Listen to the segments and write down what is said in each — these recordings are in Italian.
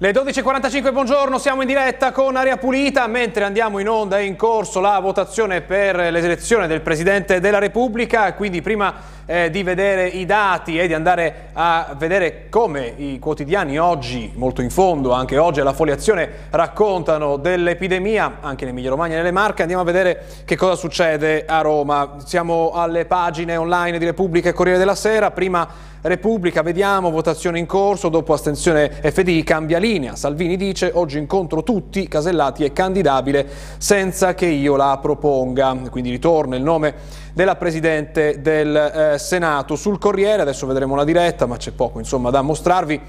Le 12.45, buongiorno, siamo in diretta con Aria Pulita, mentre andiamo in onda è in corso la votazione per l'elezione del Presidente della Repubblica, quindi prima eh, di vedere i dati e di andare a vedere come i quotidiani oggi, molto in fondo, anche oggi alla foliazione, raccontano dell'epidemia, anche in Emilia Romagna e nelle Marche, andiamo a vedere che cosa succede a Roma. Siamo alle pagine online di Repubblica e Corriere della Sera, prima Repubblica, vediamo, votazione in corso, dopo astensione FDI cambia linea. Salvini dice oggi incontro tutti, Casellati è candidabile senza che io la proponga. Quindi ritorna il nome della Presidente del eh, Senato. Sul Corriere, adesso vedremo la diretta, ma c'è poco insomma da mostrarvi.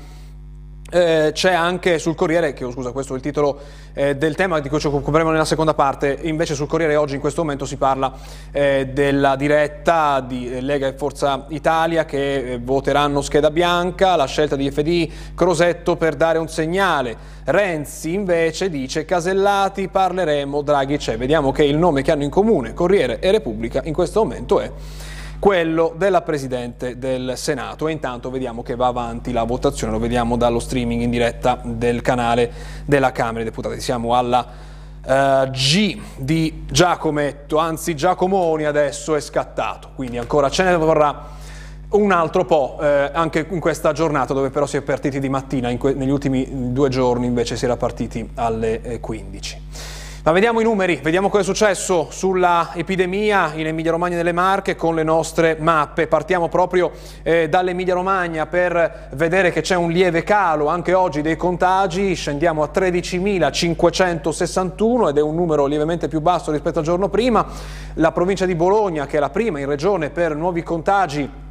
Eh, c'è anche sul Corriere, che scusa, questo è il titolo eh, del tema di cui ci occuperemo nella seconda parte, invece sul Corriere oggi in questo momento si parla eh, della diretta di eh, Lega e Forza Italia che eh, voteranno scheda bianca, la scelta di FDI Crosetto per dare un segnale. Renzi invece dice Casellati parleremo, Draghi c'è. Vediamo che il nome che hanno in comune Corriere e Repubblica in questo momento è quello della Presidente del Senato e intanto vediamo che va avanti la votazione, lo vediamo dallo streaming in diretta del canale della Camera dei Deputati. Siamo alla uh, G di Giacometto, anzi Giacomoni adesso è scattato, quindi ancora ce ne vorrà un altro po' eh, anche in questa giornata dove però si è partiti di mattina, negli ultimi due giorni invece si era partiti alle eh, 15. Ma vediamo i numeri, vediamo cosa è successo sulla epidemia in Emilia Romagna e nelle Marche con le nostre mappe. Partiamo proprio eh, dall'Emilia Romagna per vedere che c'è un lieve calo anche oggi dei contagi, scendiamo a 13.561 ed è un numero lievemente più basso rispetto al giorno prima. La provincia di Bologna, che è la prima in regione per nuovi contagi,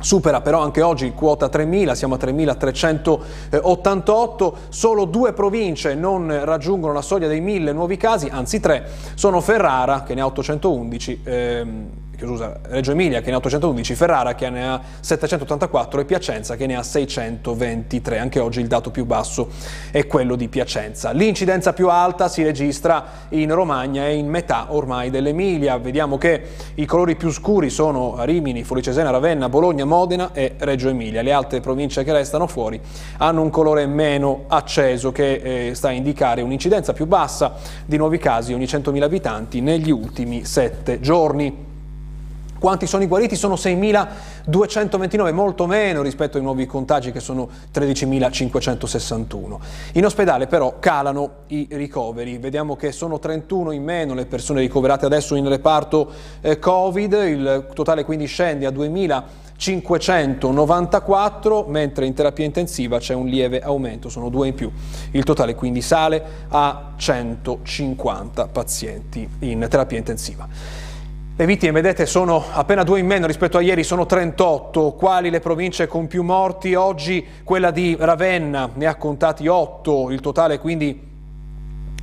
Supera però anche oggi quota 3.000, siamo a 3.388, solo due province non raggiungono la soglia dei 1.000 nuovi casi, anzi tre, sono Ferrara che ne ha 811, ehm, scusa, Reggio Emilia che ne ha 811, Ferrara che ne ha 784 e Piacenza che ne ha 623. Anche oggi il dato più basso è quello di Piacenza. L'incidenza più alta si registra in Romagna e in metà ormai dell'Emilia. Vediamo che i colori più scuri sono Rimini, Folicesena, Ravenna, Bologna, Modena e Reggio Emilia. Le altre province che restano fuori hanno un colore meno acceso che eh, sta a indicare un'incidenza più bassa di nuovi casi ogni 100.000 abitanti negli ultimi sette giorni. Quanti sono i guariti? Sono 6.229, molto meno rispetto ai nuovi contagi che sono 13.561. In ospedale però calano i ricoveri, vediamo che sono 31 in meno le persone ricoverate adesso in reparto eh, Covid, il totale quindi scende a 2.594, mentre in terapia intensiva c'è un lieve aumento, sono due in più. Il totale quindi sale a 150 pazienti in terapia intensiva. Le vittime, vedete, sono appena due in meno rispetto a ieri, sono 38. Quali le province con più morti? Oggi quella di Ravenna ne ha contati 8, il totale quindi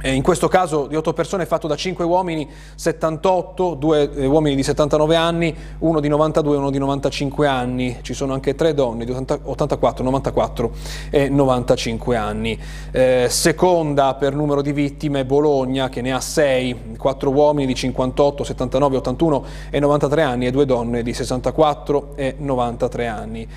in questo caso di 8 persone fatto da 5 uomini, 78, 2 eh, uomini di 79 anni, uno di 92 e uno di 95 anni. Ci sono anche 3 donne di 80, 84, 94 e 95 anni. Eh, seconda per numero di vittime Bologna che ne ha 6, 4 uomini di 58, 79, 81 e 93 anni e 2 donne di 64 e 93 anni.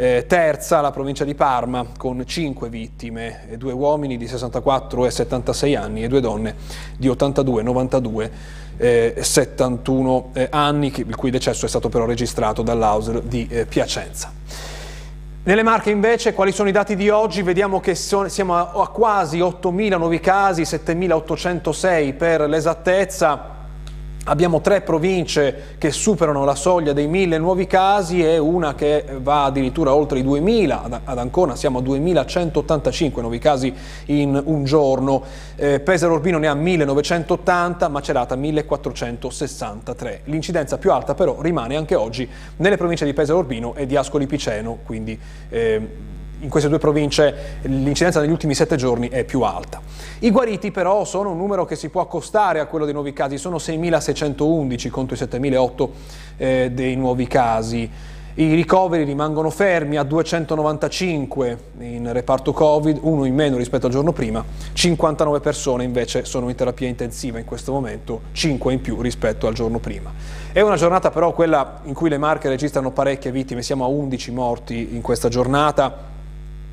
Eh, terza la provincia di Parma con 5 vittime, due uomini di 64 e 76 anni e due donne di 82, 92 e 71 anni, il cui decesso è stato però registrato dall'Ausel di eh, Piacenza. Nelle Marche invece quali sono i dati di oggi? Vediamo che siamo a, a quasi 8.000 nuovi casi, 7.806 per l'esattezza. Abbiamo tre province che superano la soglia dei mille nuovi casi e una che va addirittura oltre i 2000, ad Ancona siamo a 2185 nuovi casi in un giorno, eh, Pesaro Urbino ne ha 1980, Macerata 1463. L'incidenza più alta però rimane anche oggi nelle province di Pesaro Urbino e di Ascoli Piceno, quindi eh, in queste due province l'incidenza negli ultimi sette giorni è più alta. I guariti però sono un numero che si può accostare a quello dei nuovi casi, sono 6.611 contro i 7.008 eh, dei nuovi casi. I ricoveri rimangono fermi a 295 in reparto Covid, uno in meno rispetto al giorno prima, 59 persone invece sono in terapia intensiva in questo momento, 5 in più rispetto al giorno prima. È una giornata però quella in cui le Marche registrano parecchie vittime, siamo a 11 morti in questa giornata,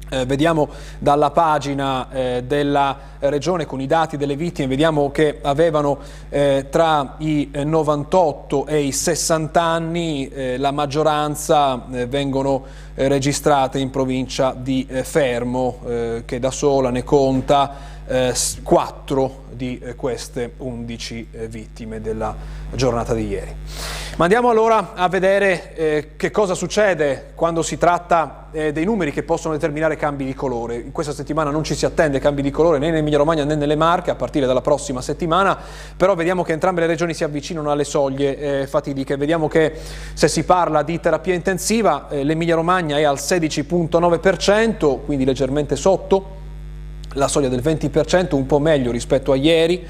eh, vediamo dalla pagina eh, della regione con i dati delle vittime, vediamo che avevano eh, tra i 98 e i 60 anni, eh, la maggioranza eh, vengono eh, registrate in provincia di Fermo, che da sola ne conta 4 di eh, queste 11 eh, vittime della giornata di ieri. Ma andiamo allora a vedere eh, che cosa succede quando si tratta eh, dei numeri che possono determinare cambi di colore. In questa settimana non ci si attende cambi di colore né in Emilia Romagna né nelle Marche a partire dalla prossima settimana, però vediamo che entrambe le regioni si avvicinano alle soglie eh, fatidiche. Vediamo che se si parla di terapia intensiva eh, l'Emilia Romagna è al 16.9%, quindi leggermente sotto la soglia del 20%, un po' meglio rispetto a ieri.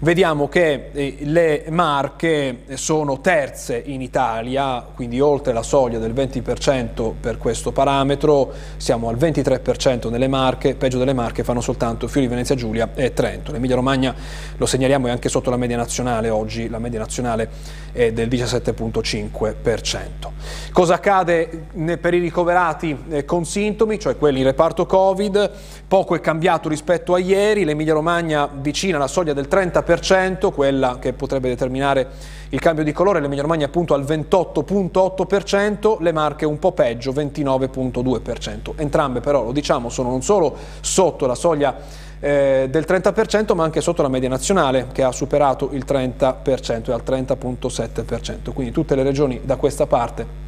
Vediamo che eh, le Marche sono terze in Italia, quindi oltre la soglia del 20% per questo parametro, siamo al 23% nelle Marche, peggio delle Marche fanno soltanto Friuli, Venezia Giulia e Trento. L'Emilia Romagna, lo segnaliamo, è anche sotto la media nazionale oggi, la media nazionale è del 17,5%. Cosa accade per i ricoverati eh, con sintomi, cioè quelli in reparto Covid? Poco è cambiato rispetto a ieri, l'Emilia Romagna vicina alla soglia del 30%, 20%, quella che potrebbe determinare il cambio di colore, l'Emilia Romagna appunto al 28.8%, le Marche un po' peggio, 29.2%. Entrambe però, lo diciamo, sono non solo sotto la soglia eh, del 30% ma anche sotto la media nazionale che ha superato il 30% e al 30.7%. Quindi tutte le regioni da questa parte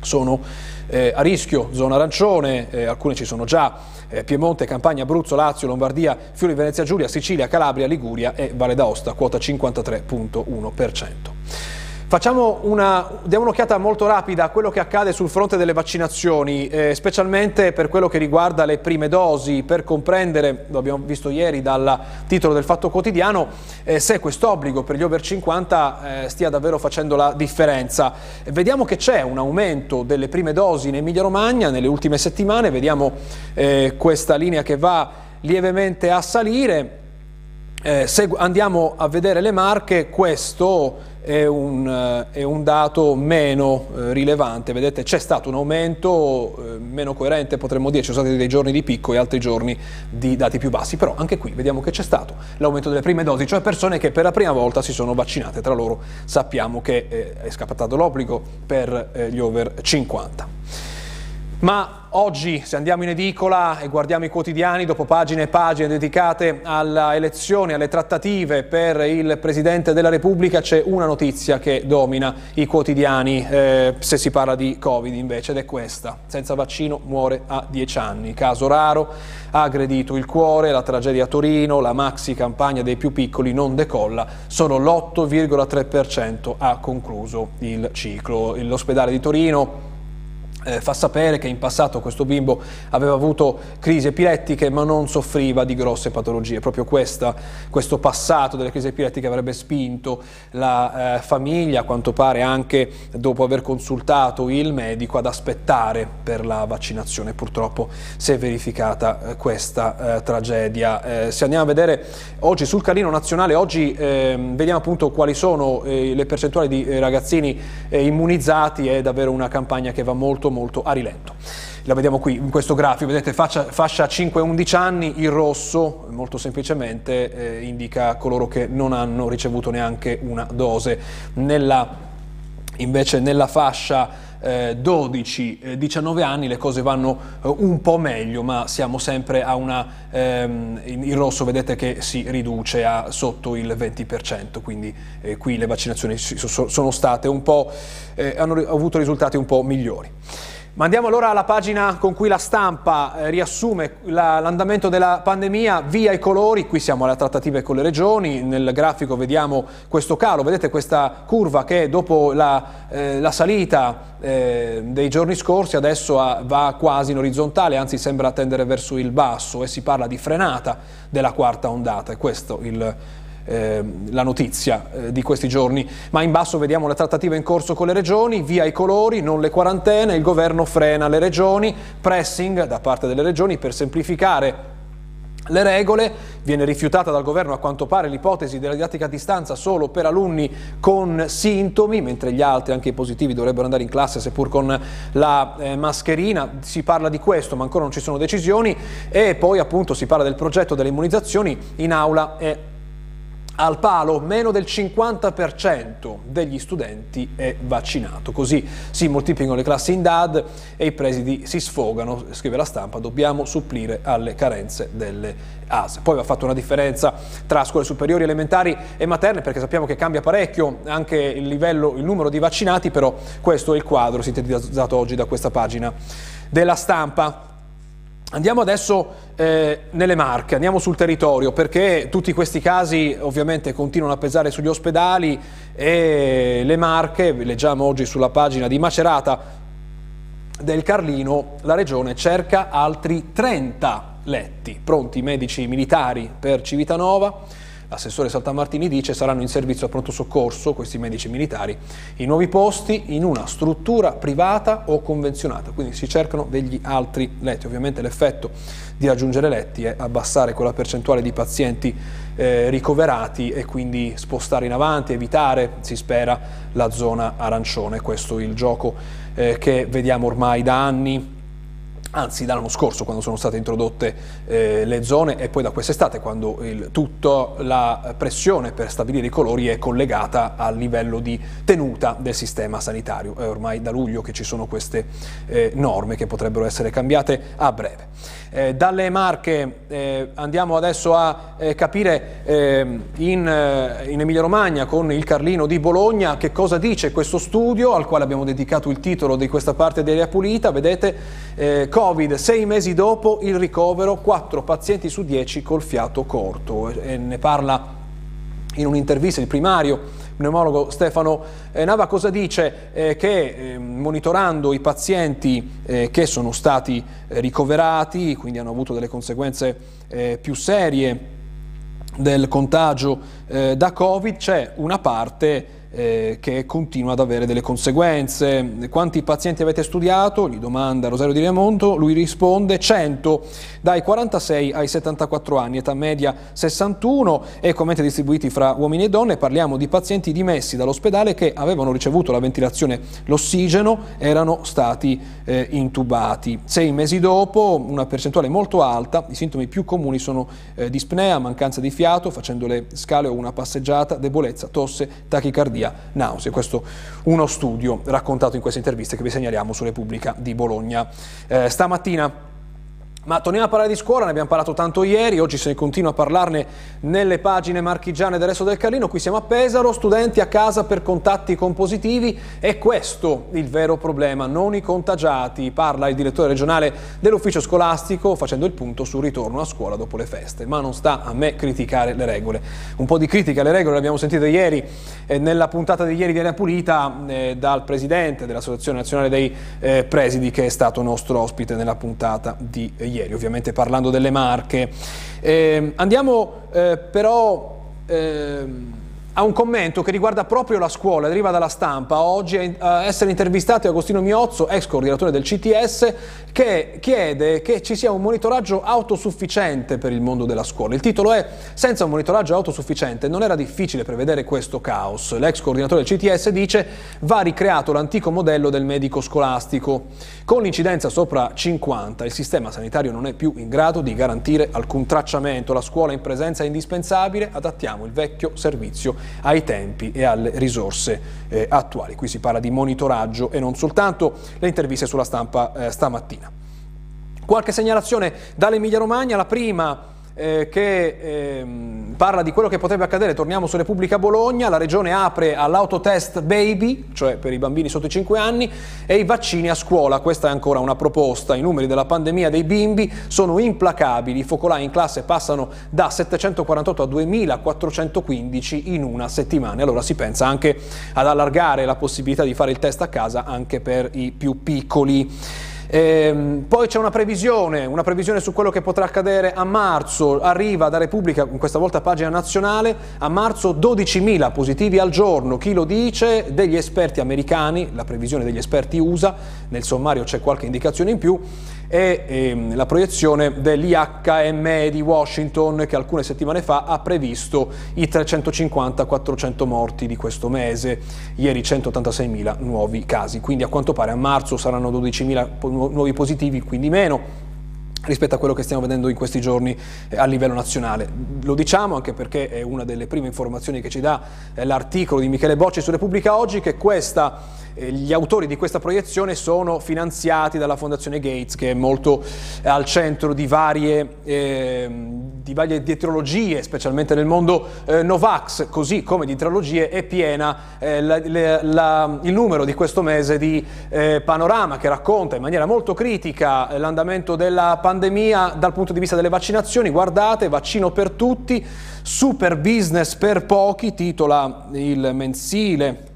sono eh, a rischio, zona arancione, eh, alcune ci sono già, eh, Piemonte, Campania, Abruzzo, Lazio, Lombardia, Friuli, Venezia Giulia, Sicilia, Calabria, Liguria e Valle d'Aosta, quota 53.1%. Facciamo una, diamo un'occhiata molto rapida a quello che accade sul fronte delle vaccinazioni, eh, specialmente per quello che riguarda le prime dosi, per comprendere, lo abbiamo visto ieri dal titolo del Fatto Quotidiano, eh, se questo obbligo per gli over 50 eh, stia davvero facendo la differenza. vediamo che c'è un aumento delle prime dosi in Emilia Romagna nelle ultime settimane, vediamo eh, questa linea che va lievemente a salire. Eh, se andiamo a vedere le marche, questo è un, è un dato meno eh, rilevante. Vedete, c'è stato un aumento eh, meno coerente, potremmo dire, ci sono stati dei giorni di picco e altri giorni di dati più bassi, però anche qui vediamo che c'è stato l'aumento delle prime dosi, cioè persone che per la prima volta si sono vaccinate. Tra loro sappiamo che eh, è scattato l'obbligo per eh, gli over 50. Ma oggi, se andiamo in edicola e guardiamo i quotidiani, dopo pagine e pagine dedicate alla elezione, alle trattative per il Presidente della Repubblica, c'è una notizia che domina i quotidiani eh, se si parla di Covid invece, ed è questa. Senza vaccino muore a 10 anni. Caso raro, ha aggredito il cuore, la tragedia a Torino, la maxi campagna dei più piccoli non decolla, solo l'8,3% ha concluso il ciclo. L'ospedale di Torino eh, fa sapere che in passato questo bimbo aveva avuto crisi epilettiche ma non soffriva di grosse patologie. Proprio questa, questo passato delle crisi epilettiche avrebbe spinto la eh, famiglia, a quanto pare anche dopo aver consultato il medico, ad aspettare per la vaccinazione. Purtroppo si è verificata eh, questa eh, tragedia. Eh, se andiamo a vedere oggi sul carino nazionale, oggi ehm, vediamo appunto quali sono eh, le percentuali di ragazzini immunizzati, è davvero una campagna che va molto molto a rilento. La vediamo qui in questo grafico, vedete fascia, fascia 5-11 anni, il rosso molto semplicemente eh, indica coloro che non hanno ricevuto neanche una dose. Nella, invece nella fascia eh, 12-19 eh, anni le cose vanno eh, un po' meglio, ma siamo sempre a una... Ehm, il rosso vedete che si riduce a sotto il 20%, quindi eh, qui le vaccinazioni sono state un po'... Eh, hanno avuto risultati un po' migliori. Ma andiamo allora alla pagina con cui la stampa eh, riassume la, l'andamento della pandemia, via i colori, qui siamo alle trattative con le regioni, nel grafico vediamo questo calo, vedete questa curva che dopo la, eh, la salita eh, dei giorni scorsi adesso ha, va quasi in orizzontale, anzi sembra tendere verso il basso e si parla di frenata della quarta ondata, è questo il, eh, la notizia eh, di questi giorni, ma in basso vediamo le trattative in corso con le regioni, via i colori, non le quarantene, il governo frena le regioni, pressing da parte delle regioni per semplificare le regole, viene rifiutata dal governo a quanto pare l'ipotesi della didattica a distanza solo per alunni con sintomi, mentre gli altri, anche i positivi, dovrebbero andare in classe seppur con la eh, mascherina. Si parla di questo, ma ancora non ci sono decisioni. E poi appunto si parla del progetto delle immunizzazioni. In aula e al palo meno del 50% degli studenti è vaccinato. Così si moltiplicano le classi in DAD e i presidi si sfogano, scrive la stampa, dobbiamo supplire alle carenze delle ASE. Poi va fatta una differenza tra scuole superiori, elementari e materne perché sappiamo che cambia parecchio anche il livello, il numero di vaccinati, però questo è il quadro sintetizzato oggi da questa pagina della stampa. Andiamo adesso eh, nelle Marche, andiamo sul territorio perché tutti questi casi ovviamente continuano a pesare sugli ospedali e le Marche, leggiamo oggi sulla pagina di Macerata del Carlino, la regione cerca altri 30 letti, pronti medici militari per Civitanova L'assessore Saltamartini dice saranno in servizio a pronto soccorso questi medici militari i nuovi posti in una struttura privata o convenzionata, quindi si cercano degli altri letti. Ovviamente l'effetto di aggiungere letti è abbassare quella percentuale di pazienti eh, ricoverati e quindi spostare in avanti, evitare, si spera, la zona arancione. Questo è il gioco eh, che vediamo ormai da anni anzi dall'anno scorso quando sono state introdotte eh, le zone e poi da quest'estate quando tutta la pressione per stabilire i colori è collegata al livello di tenuta del sistema sanitario. È ormai da luglio che ci sono queste eh, norme che potrebbero essere cambiate a breve. Eh, dalle Marche eh, andiamo adesso a eh, capire ehm, in, eh, in Emilia Romagna con il Carlino di Bologna che cosa dice questo studio al quale abbiamo dedicato il titolo di questa parte di Aria Pulita. Vedete, eh, Covid, sei mesi dopo il ricovero, 4 pazienti su 10 col fiato corto. E ne parla in un'intervista il primario pneumologo Stefano eh, Nava cosa dice? Eh, che eh, monitorando i pazienti eh, che sono stati ricoverati, quindi hanno avuto delle conseguenze più serie del contagio da Covid, c'è una parte eh, che continua ad avere delle conseguenze. Quanti pazienti avete studiato? Gli domanda Rosario Di Remonto, lui risponde 100 dai 46 ai 74 anni, età media 61, equamente distribuiti fra uomini e donne. Parliamo di pazienti dimessi dall'ospedale che avevano ricevuto la ventilazione, l'ossigeno, erano stati eh, intubati. Sei mesi dopo, una percentuale molto alta, i sintomi più comuni sono eh, dispnea, mancanza di fiato, facendo le scale o una passeggiata, debolezza, tosse, tachicardia via nausea. Questo uno studio raccontato in queste interviste che vi segnaliamo su Repubblica di Bologna. Eh, stamattina ma torniamo a parlare di scuola, ne abbiamo parlato tanto ieri, oggi se ne continua a parlarne nelle pagine marchigiane del resto del Carlino, qui siamo a Pesaro, studenti a casa per contatti con positivi, è questo il vero problema, non i contagiati, parla il direttore regionale dell'ufficio scolastico facendo il punto sul ritorno a scuola dopo le feste, ma non sta a me criticare le regole. Un po' di critica alle regole l'abbiamo sentito ieri eh, nella puntata di ieri di Aria Pulita eh, dal presidente dell'Associazione Nazionale dei eh, Presidi che è stato nostro ospite nella puntata di ieri ieri, ovviamente parlando delle marche. Eh, andiamo eh, però... Eh, a un commento che riguarda proprio la scuola, deriva dalla stampa, oggi a essere intervistato Agostino Miozzo, ex coordinatore del CTS, che chiede che ci sia un monitoraggio autosufficiente per il mondo della scuola. Il titolo è Senza un monitoraggio autosufficiente non era difficile prevedere questo caos. L'ex coordinatore del CTS dice va ricreato l'antico modello del medico scolastico. Con l'incidenza sopra 50 il sistema sanitario non è più in grado di garantire alcun tracciamento. La scuola in presenza è indispensabile, adattiamo il vecchio servizio ai tempi e alle risorse eh, attuali. Qui si parla di monitoraggio e non soltanto le interviste sulla stampa eh, stamattina. Qualche segnalazione dall'Emilia Romagna, la prima eh, che eh, parla di quello che potrebbe accadere, torniamo su Repubblica Bologna, la regione apre all'autotest baby, cioè per i bambini sotto i 5 anni, e i vaccini a scuola, questa è ancora una proposta, i numeri della pandemia dei bimbi sono implacabili, i focolai in classe passano da 748 a 2415 in una settimana, allora si pensa anche ad allargare la possibilità di fare il test a casa anche per i più piccoli. Ehm, poi c'è una previsione, una previsione su quello che potrà accadere a marzo, arriva da Repubblica, questa volta pagina nazionale, a marzo 12.000 positivi al giorno, chi lo dice? Degli esperti americani, la previsione degli esperti USA, nel sommario c'è qualche indicazione in più, è ehm, la proiezione dell'IHME di Washington che alcune settimane fa ha previsto i 350-400 morti di questo mese, ieri 186.000 nuovi casi, quindi a quanto pare a marzo saranno 12.000 nuovi positivi, quindi meno rispetto a quello che stiamo vedendo in questi giorni eh, a livello nazionale. Lo diciamo anche perché è una delle prime informazioni che ci dà eh, l'articolo di Michele Bocci su Repubblica Oggi che questa gli autori di questa proiezione sono finanziati dalla Fondazione Gates che è molto al centro di varie, eh, varie dietrologie, specialmente nel mondo eh, Novax, così come di dietrologie è piena eh, la, la, il numero di questo mese di eh, Panorama che racconta in maniera molto critica l'andamento della pandemia dal punto di vista delle vaccinazioni. Guardate, vaccino per tutti, super business per pochi, titola il mensile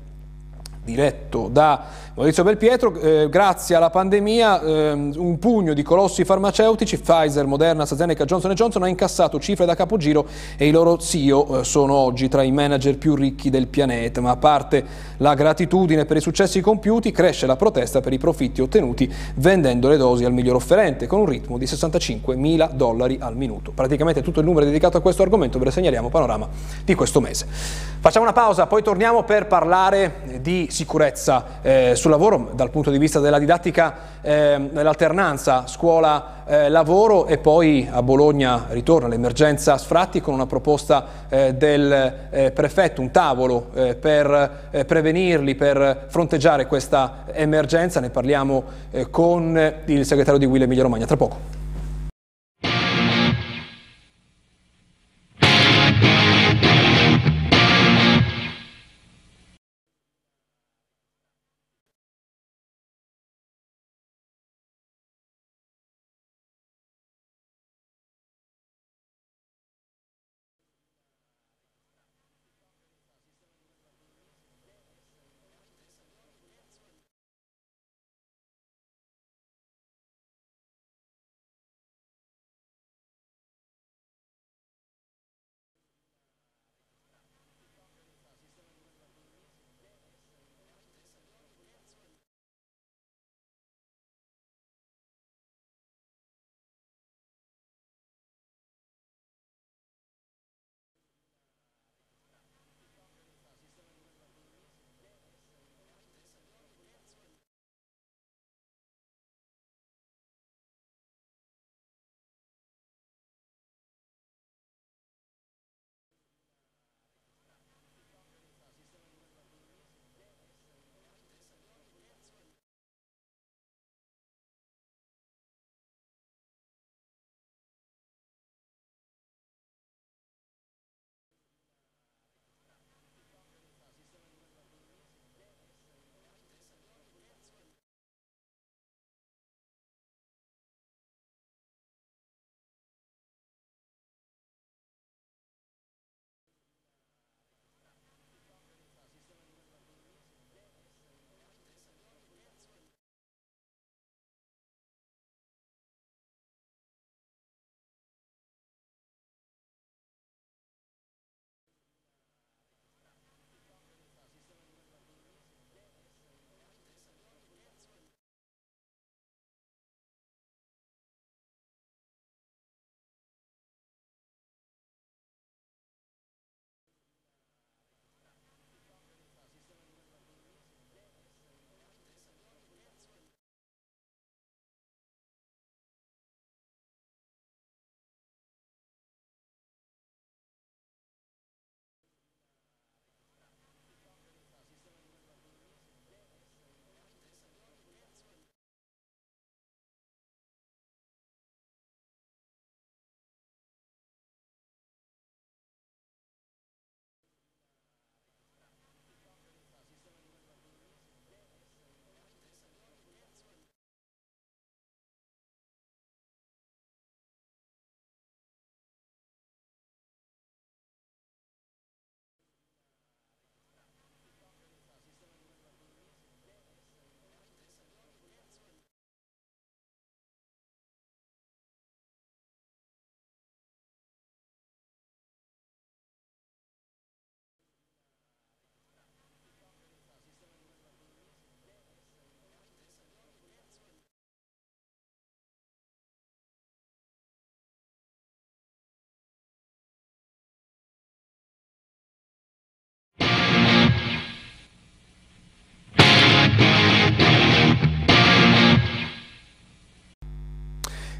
diretto da Maurizio Belpietro, eh, grazie alla pandemia eh, un pugno di colossi farmaceutici, Pfizer, Moderna, AstraZeneca, Johnson Johnson ha incassato cifre da capogiro e i loro CEO eh, sono oggi tra i manager più ricchi del pianeta, ma a parte la gratitudine per i successi compiuti, cresce la protesta per i profitti ottenuti vendendo le dosi al miglior offerente con un ritmo di 65 mila dollari al minuto. Praticamente tutto il numero dedicato a questo argomento, ve ne segnaliamo panorama di questo mese. Facciamo una pausa, poi torniamo per parlare di sicurezza eh, sul lavoro dal punto di vista della didattica eh, dell'alternanza scuola-lavoro e poi a Bologna ritorna l'emergenza sfratti con una proposta eh, del eh, prefetto, un tavolo eh, per eh, prevenirli, per fronteggiare questa emergenza. Ne parliamo con il segretario di Will Emilia Romagna tra poco.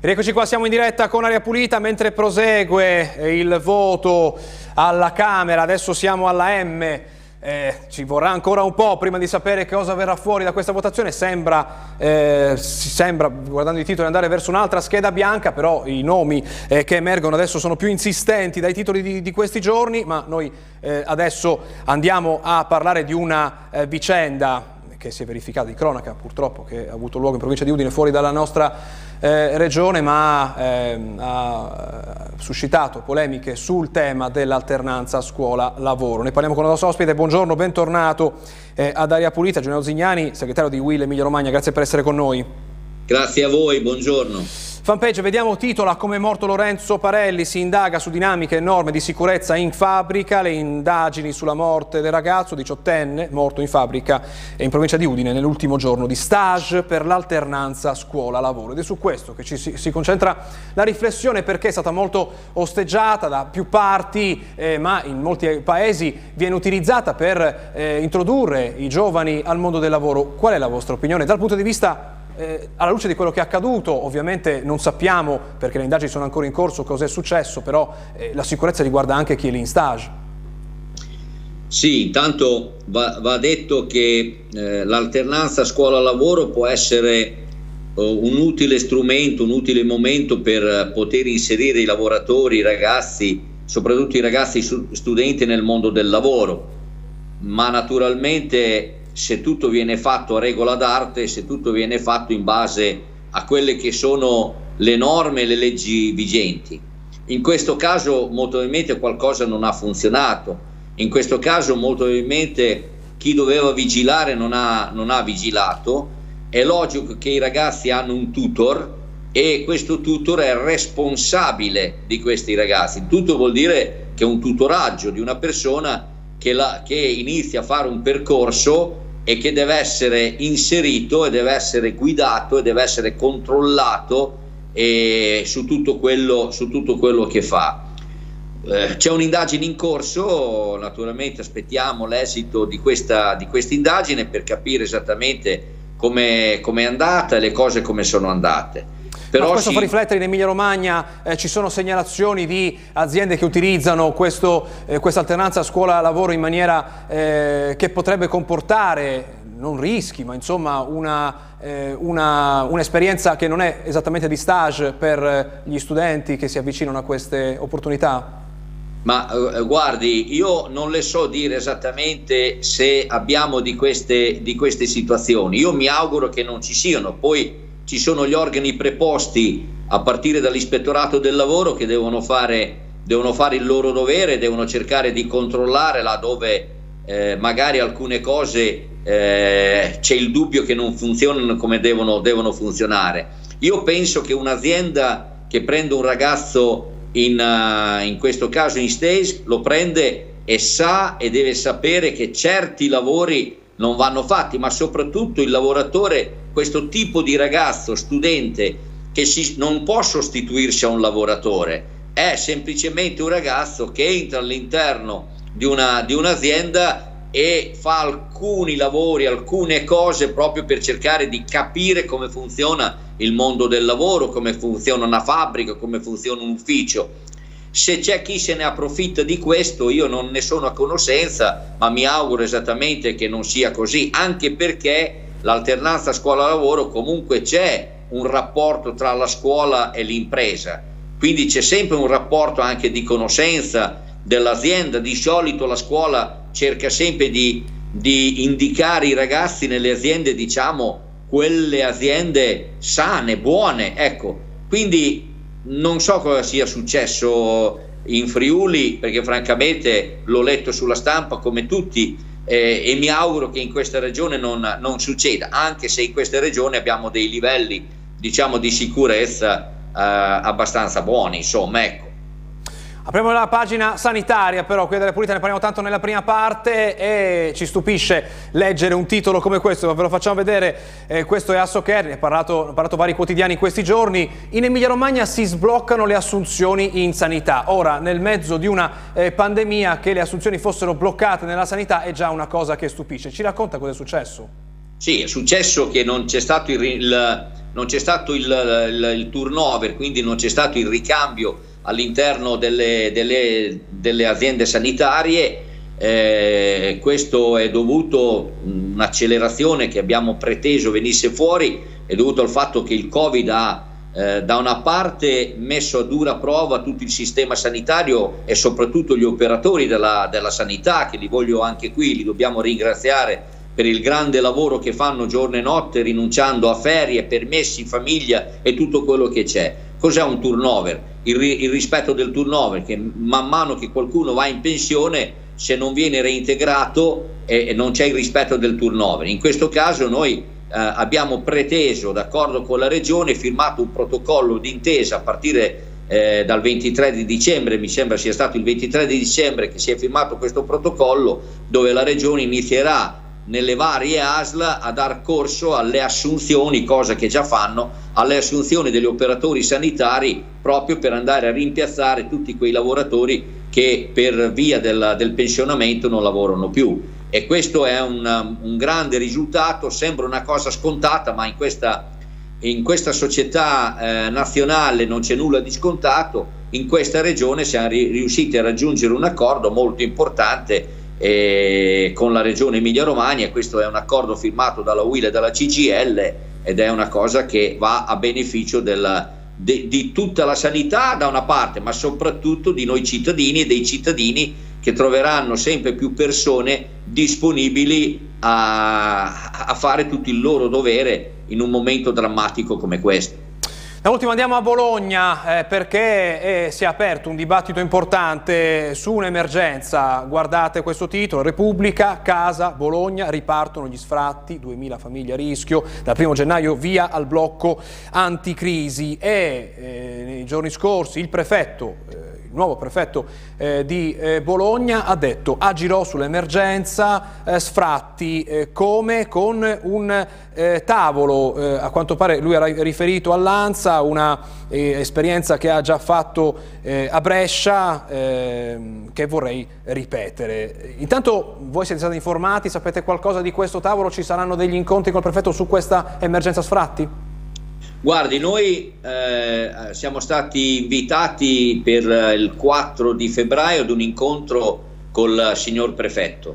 Rieccoci qua, siamo in diretta con Aria Pulita mentre prosegue il voto alla Camera, adesso siamo alla M. Eh, ci vorrà ancora un po' prima di sapere cosa verrà fuori da questa votazione. Sembra, eh, sembra guardando i titoli, andare verso un'altra scheda bianca, però i nomi eh, che emergono adesso sono più insistenti dai titoli di, di questi giorni, ma noi eh, adesso andiamo a parlare di una eh, vicenda che si è verificata di cronaca purtroppo, che ha avuto luogo in provincia di Udine fuori dalla nostra eh, regione ma ehm, ha suscitato polemiche sul tema dell'alternanza scuola-lavoro. Ne parliamo con il nostro ospite, buongiorno, bentornato eh, ad Aria Pulita, Giuliano Zignani, segretario di Will Emilia Romagna, grazie per essere con noi. Grazie a voi, buongiorno. Fanpage, vediamo titola come è morto Lorenzo Parelli, si indaga su dinamiche e norme di sicurezza in fabbrica, le indagini sulla morte del ragazzo diciottenne morto in fabbrica in provincia di Udine nell'ultimo giorno di stage per l'alternanza scuola-lavoro. Ed è su questo che ci si, si, concentra la riflessione perché è stata molto osteggiata da più parti eh, ma in molti paesi viene utilizzata per eh, introdurre i giovani al mondo del lavoro. Qual è la vostra opinione? Dal punto di vista eh, alla luce di quello che è accaduto, ovviamente non sappiamo, perché le indagini sono ancora in corso, cosa è successo, però eh, la sicurezza riguarda anche chi è lì in stage. Sì, intanto va, va detto che eh, l'alternanza scuola-lavoro può essere eh, un utile strumento, un utile momento per poter inserire i lavoratori, i ragazzi, soprattutto i ragazzi studenti nel mondo del lavoro, ma naturalmente se tutto viene fatto a regola d'arte, se tutto viene fatto in base a quelle che sono le norme e le leggi vigenti. In questo caso molto probabilmente qualcosa non ha funzionato, in questo caso molto probabilmente chi doveva vigilare non ha, non ha vigilato, è logico che i ragazzi hanno un tutor e questo tutor è responsabile di questi ragazzi. Tutor vuol dire che è un tutoraggio di una persona che, la, che inizia a fare un percorso e che deve essere inserito e deve essere guidato e deve essere controllato eh, su, tutto quello, su, tutto quello, che fa. Eh, c'è un'indagine in corso, naturalmente aspettiamo l'esito di questa, di questa indagine per capire esattamente come è andata e le cose come sono andate. Però questo si... fa riflettere in Emilia Romagna, eh, ci sono segnalazioni di aziende che utilizzano questo, eh, questa alternanza scuola-lavoro in maniera eh, che potrebbe comportare non rischi, ma insomma un'esperienza un che non è esattamente di stage per gli studenti che si avvicinano a queste opportunità? Ma eh, guardi, io non le so dire esattamente se abbiamo di queste, di queste situazioni, io mi auguro che non ci siano, poi ci sono gli organi preposti a partire dall'ispettorato del lavoro che devono fare, devono fare il loro dovere, devono cercare di controllare laddove eh, magari alcune cose eh, c'è il dubbio che non funzionano come devono, devono funzionare. Io penso che un'azienda che prende un ragazzo in, uh, in questo caso in stage lo prende e sa e deve sapere che certi lavori non vanno fatti, ma soprattutto il lavoratore questo tipo di ragazzo, studente, che si, non può sostituirsi a un lavoratore, è semplicemente un ragazzo che entra all'interno di, una, di un'azienda e fa alcuni lavori, alcune cose proprio per cercare di capire come funziona il mondo del lavoro, come funziona una fabbrica, come funziona un ufficio. Se c'è chi se ne approfitta di questo, io non ne sono a conoscenza, ma mi auguro esattamente che non sia così, anche perché l'alternanza scuola-lavoro comunque c'è un rapporto tra la scuola e l'impresa, quindi c'è sempre un rapporto anche di conoscenza dell'azienda, di solito la scuola cerca sempre di, di indicare i ragazzi nelle aziende, diciamo, quelle aziende sane, buone, ecco, quindi non so cosa sia successo in Friuli perché francamente l'ho letto sulla stampa come tutti eh, e mi auguro che in questa regione non, non, succeda, anche se in questa regione abbiamo dei livelli diciamo, di sicurezza eh, abbastanza buoni, insomma, ecco. Apriamo la pagina sanitaria però, qui delle pulite ne parliamo tanto nella prima parte e ci stupisce leggere un titolo come questo, ma ve lo facciamo vedere, eh, questo è Asso Kerry, ne ha parlato, parlato, vari quotidiani in questi giorni, in Emilia Romagna si sbloccano le assunzioni in sanità, ora nel mezzo di una eh, pandemia che le assunzioni fossero bloccate nella sanità è già una cosa che stupisce, ci racconta cosa è successo? Sì, è successo che non c'è stato il, il non c'è stato il, il turnover, quindi non c'è stato il ricambio all'interno delle, delle, delle aziende sanitarie. Eh, questo è dovuto un'accelerazione che abbiamo preteso venisse fuori, è dovuto al fatto che il Covid ha eh, da una parte messo a dura prova tutto il sistema sanitario e soprattutto gli operatori della, della sanità, che li voglio anche qui, li dobbiamo ringraziare per il grande lavoro che fanno giorno e notte rinunciando a ferie, permessi, famiglia e tutto quello che c'è. Cos'è un turnover? Il, il, rispetto del turnover, che man mano che qualcuno va in pensione, se non viene reintegrato eh, non c'è il rispetto del turnover. In questo caso noi eh, abbiamo preteso, d'accordo con la Regione, firmato un protocollo d'intesa a partire eh, dal 23 di dicembre, mi sembra sia stato il 23 di dicembre che si è firmato questo protocollo, dove la Regione inizierà nelle varie ASL a dar corso alle assunzioni, cosa che già fanno, alle assunzioni degli operatori sanitari proprio per andare a rimpiazzare tutti quei lavoratori che per via del, del pensionamento non lavorano più. E questo è un, un, grande risultato, sembra una cosa scontata, ma in questa, in questa società eh, nazionale non c'è nulla di scontato, in questa regione siamo riusciti a raggiungere un accordo molto importante eh, con la regione Emilia-Romagna, questo è un accordo firmato dalla UIL e dalla CGL ed è una cosa che va a beneficio della, de, di tutta la sanità da una parte, ma soprattutto di noi cittadini e dei cittadini che troveranno sempre più persone disponibili a, a fare tutto il loro dovere in un momento drammatico come questo. Da ultimo andiamo a Bologna eh, perché eh, si è aperto un dibattito importante su un'emergenza. Guardate questo titolo, Repubblica, casa, Bologna, ripartono gli sfratti, 2000 famiglie a rischio, dal primo gennaio via al blocco anticrisi e eh, nei giorni scorsi il prefetto eh, nuovo prefetto eh, di eh, Bologna, ha detto agirò sull'emergenza, eh, sfratti eh, come con un eh, tavolo, a quanto pare lui era riferito all'Anza, una esperienza che ha già fatto a Brescia ehm, che vorrei ripetere. Intanto voi siete stati informati, sapete qualcosa di questo tavolo? Ci saranno degli incontri col prefetto su questa emergenza sfratti? Guardi, noi eh, siamo stati invitati per il 4 di febbraio ad un incontro col signor prefetto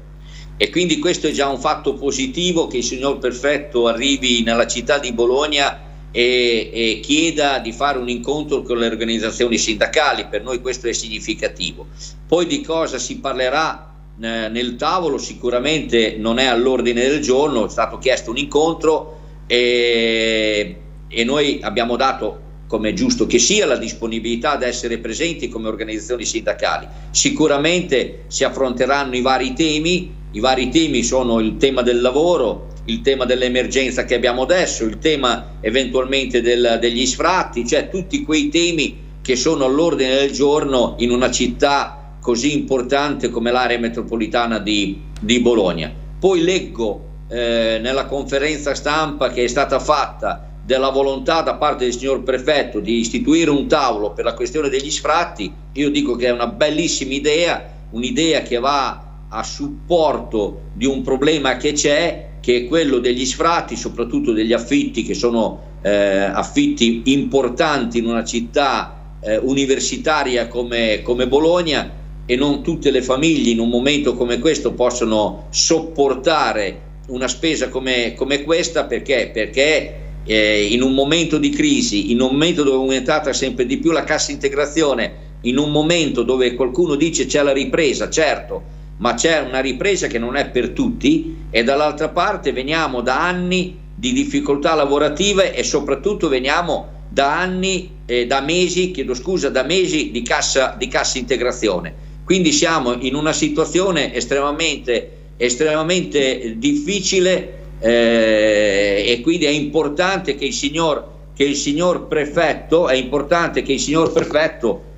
e quindi questo è già un fatto positivo che il signor prefetto arrivi nella città di Bologna e, e chieda di fare un incontro con le organizzazioni sindacali, per noi questo è significativo. Poi di cosa si parlerà eh, nel tavolo sicuramente non è all'ordine del giorno, è stato chiesto un incontro e e noi abbiamo dato come è giusto che sia, la disponibilità ad essere presenti come organizzazioni sindacali. Sicuramente si affronteranno i vari temi, i vari temi sono il tema del lavoro, il tema dell'emergenza che abbiamo adesso, il tema eventualmente del, degli sfratti, cioè tutti quei temi che sono all'ordine del giorno in una città così importante come l'area metropolitana di, di Bologna. Poi leggo eh, nella conferenza stampa che è stata fatta della volontà da parte del signor prefetto di istituire un tavolo per la questione degli sfratti, io dico che è una bellissima idea, un'idea che va a supporto di un problema che c'è, che è quello degli sfratti, soprattutto degli affitti, che sono eh, affitti importanti in una città eh, universitaria come, come Bologna e non tutte le famiglie in un momento come questo possono sopportare una spesa come, come questa perché? perché eh, in un momento di crisi, in un momento dove è aumentata sempre di più la cassa integrazione, in un momento dove qualcuno dice c'è la ripresa, certo, ma c'è una ripresa che non è per tutti e dall'altra parte veniamo da anni di difficoltà lavorative e soprattutto veniamo da anni, eh, da mesi, chiedo scusa, da mesi di cassa, di cassa integrazione. Quindi siamo in una situazione estremamente, estremamente difficile eh, e quindi è importante che il signor, che il signor prefetto, è importante che il signor prefetto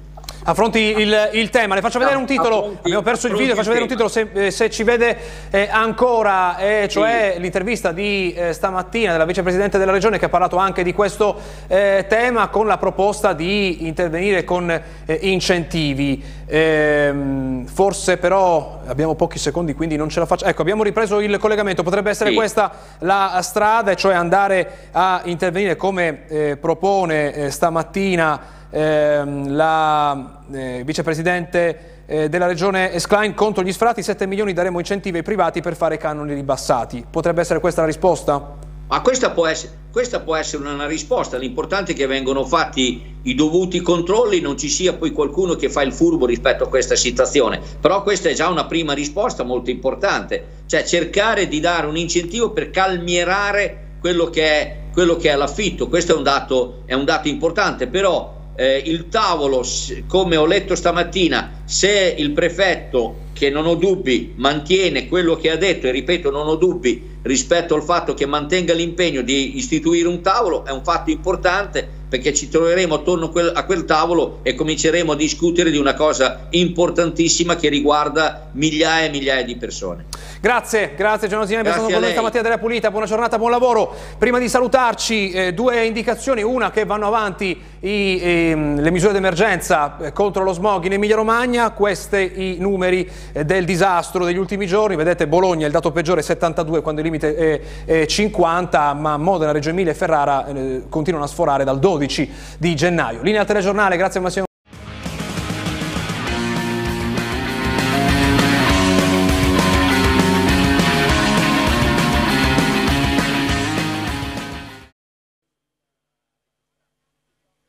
Affronti il, il, tema, le faccio vedere un titolo, affronti, abbiamo perso il video, faccio vedere un titolo se, eh, se ci vede eh, ancora, eh, cioè sì. l'intervista di eh, stamattina della vicepresidente della regione che ha parlato anche di questo eh, tema con la proposta di intervenire con eh, incentivi. Ehm, forse però abbiamo pochi secondi quindi non ce la faccio. Ecco, abbiamo ripreso il collegamento, potrebbe essere sì. questa la strada, cioè andare a intervenire come propone stamattina ehm, la eh, vicepresidente eh, della regione Escline contro gli sfratti, 7 milioni daremo incentivi ai privati per fare canoni ribassati. Potrebbe essere questa la risposta? Ma questa può, essere, questa può essere una risposta, l'importante è che vengano fatti i dovuti controlli, non ci sia poi qualcuno che fa il furbo rispetto a questa situazione, però questa è già una prima risposta molto importante, cioè cercare di dare un incentivo per calmierare quello che è, quello che è l'affitto, questo è un dato, è un dato importante, però eh, il tavolo, come ho letto stamattina, se il prefetto, che non ho dubbi, mantiene quello che ha detto, e ripeto, non ho dubbi rispetto al fatto che mantenga l'impegno di istituire un tavolo, è un fatto importante perché ci troveremo attorno a quel, tavolo e cominceremo a discutere di una cosa importantissima che riguarda migliaia e migliaia di persone. Grazie, grazie Genosini, per essere con noi stamattina della Pulita, buona giornata, buon lavoro. Prima di salutarci, eh, due indicazioni, una che vanno avanti i, eh, le misure d'emergenza eh, contro lo smog in Emilia Romagna, questi i numeri eh, del disastro degli ultimi giorni, vedete Bologna il dato peggiore è 72 quando il limite è, è 50, ma Modena, Reggio Emilia e Ferrara eh, continuano a sforare dal 12 di gennaio. Linea al telegiornale, grazie Massimo.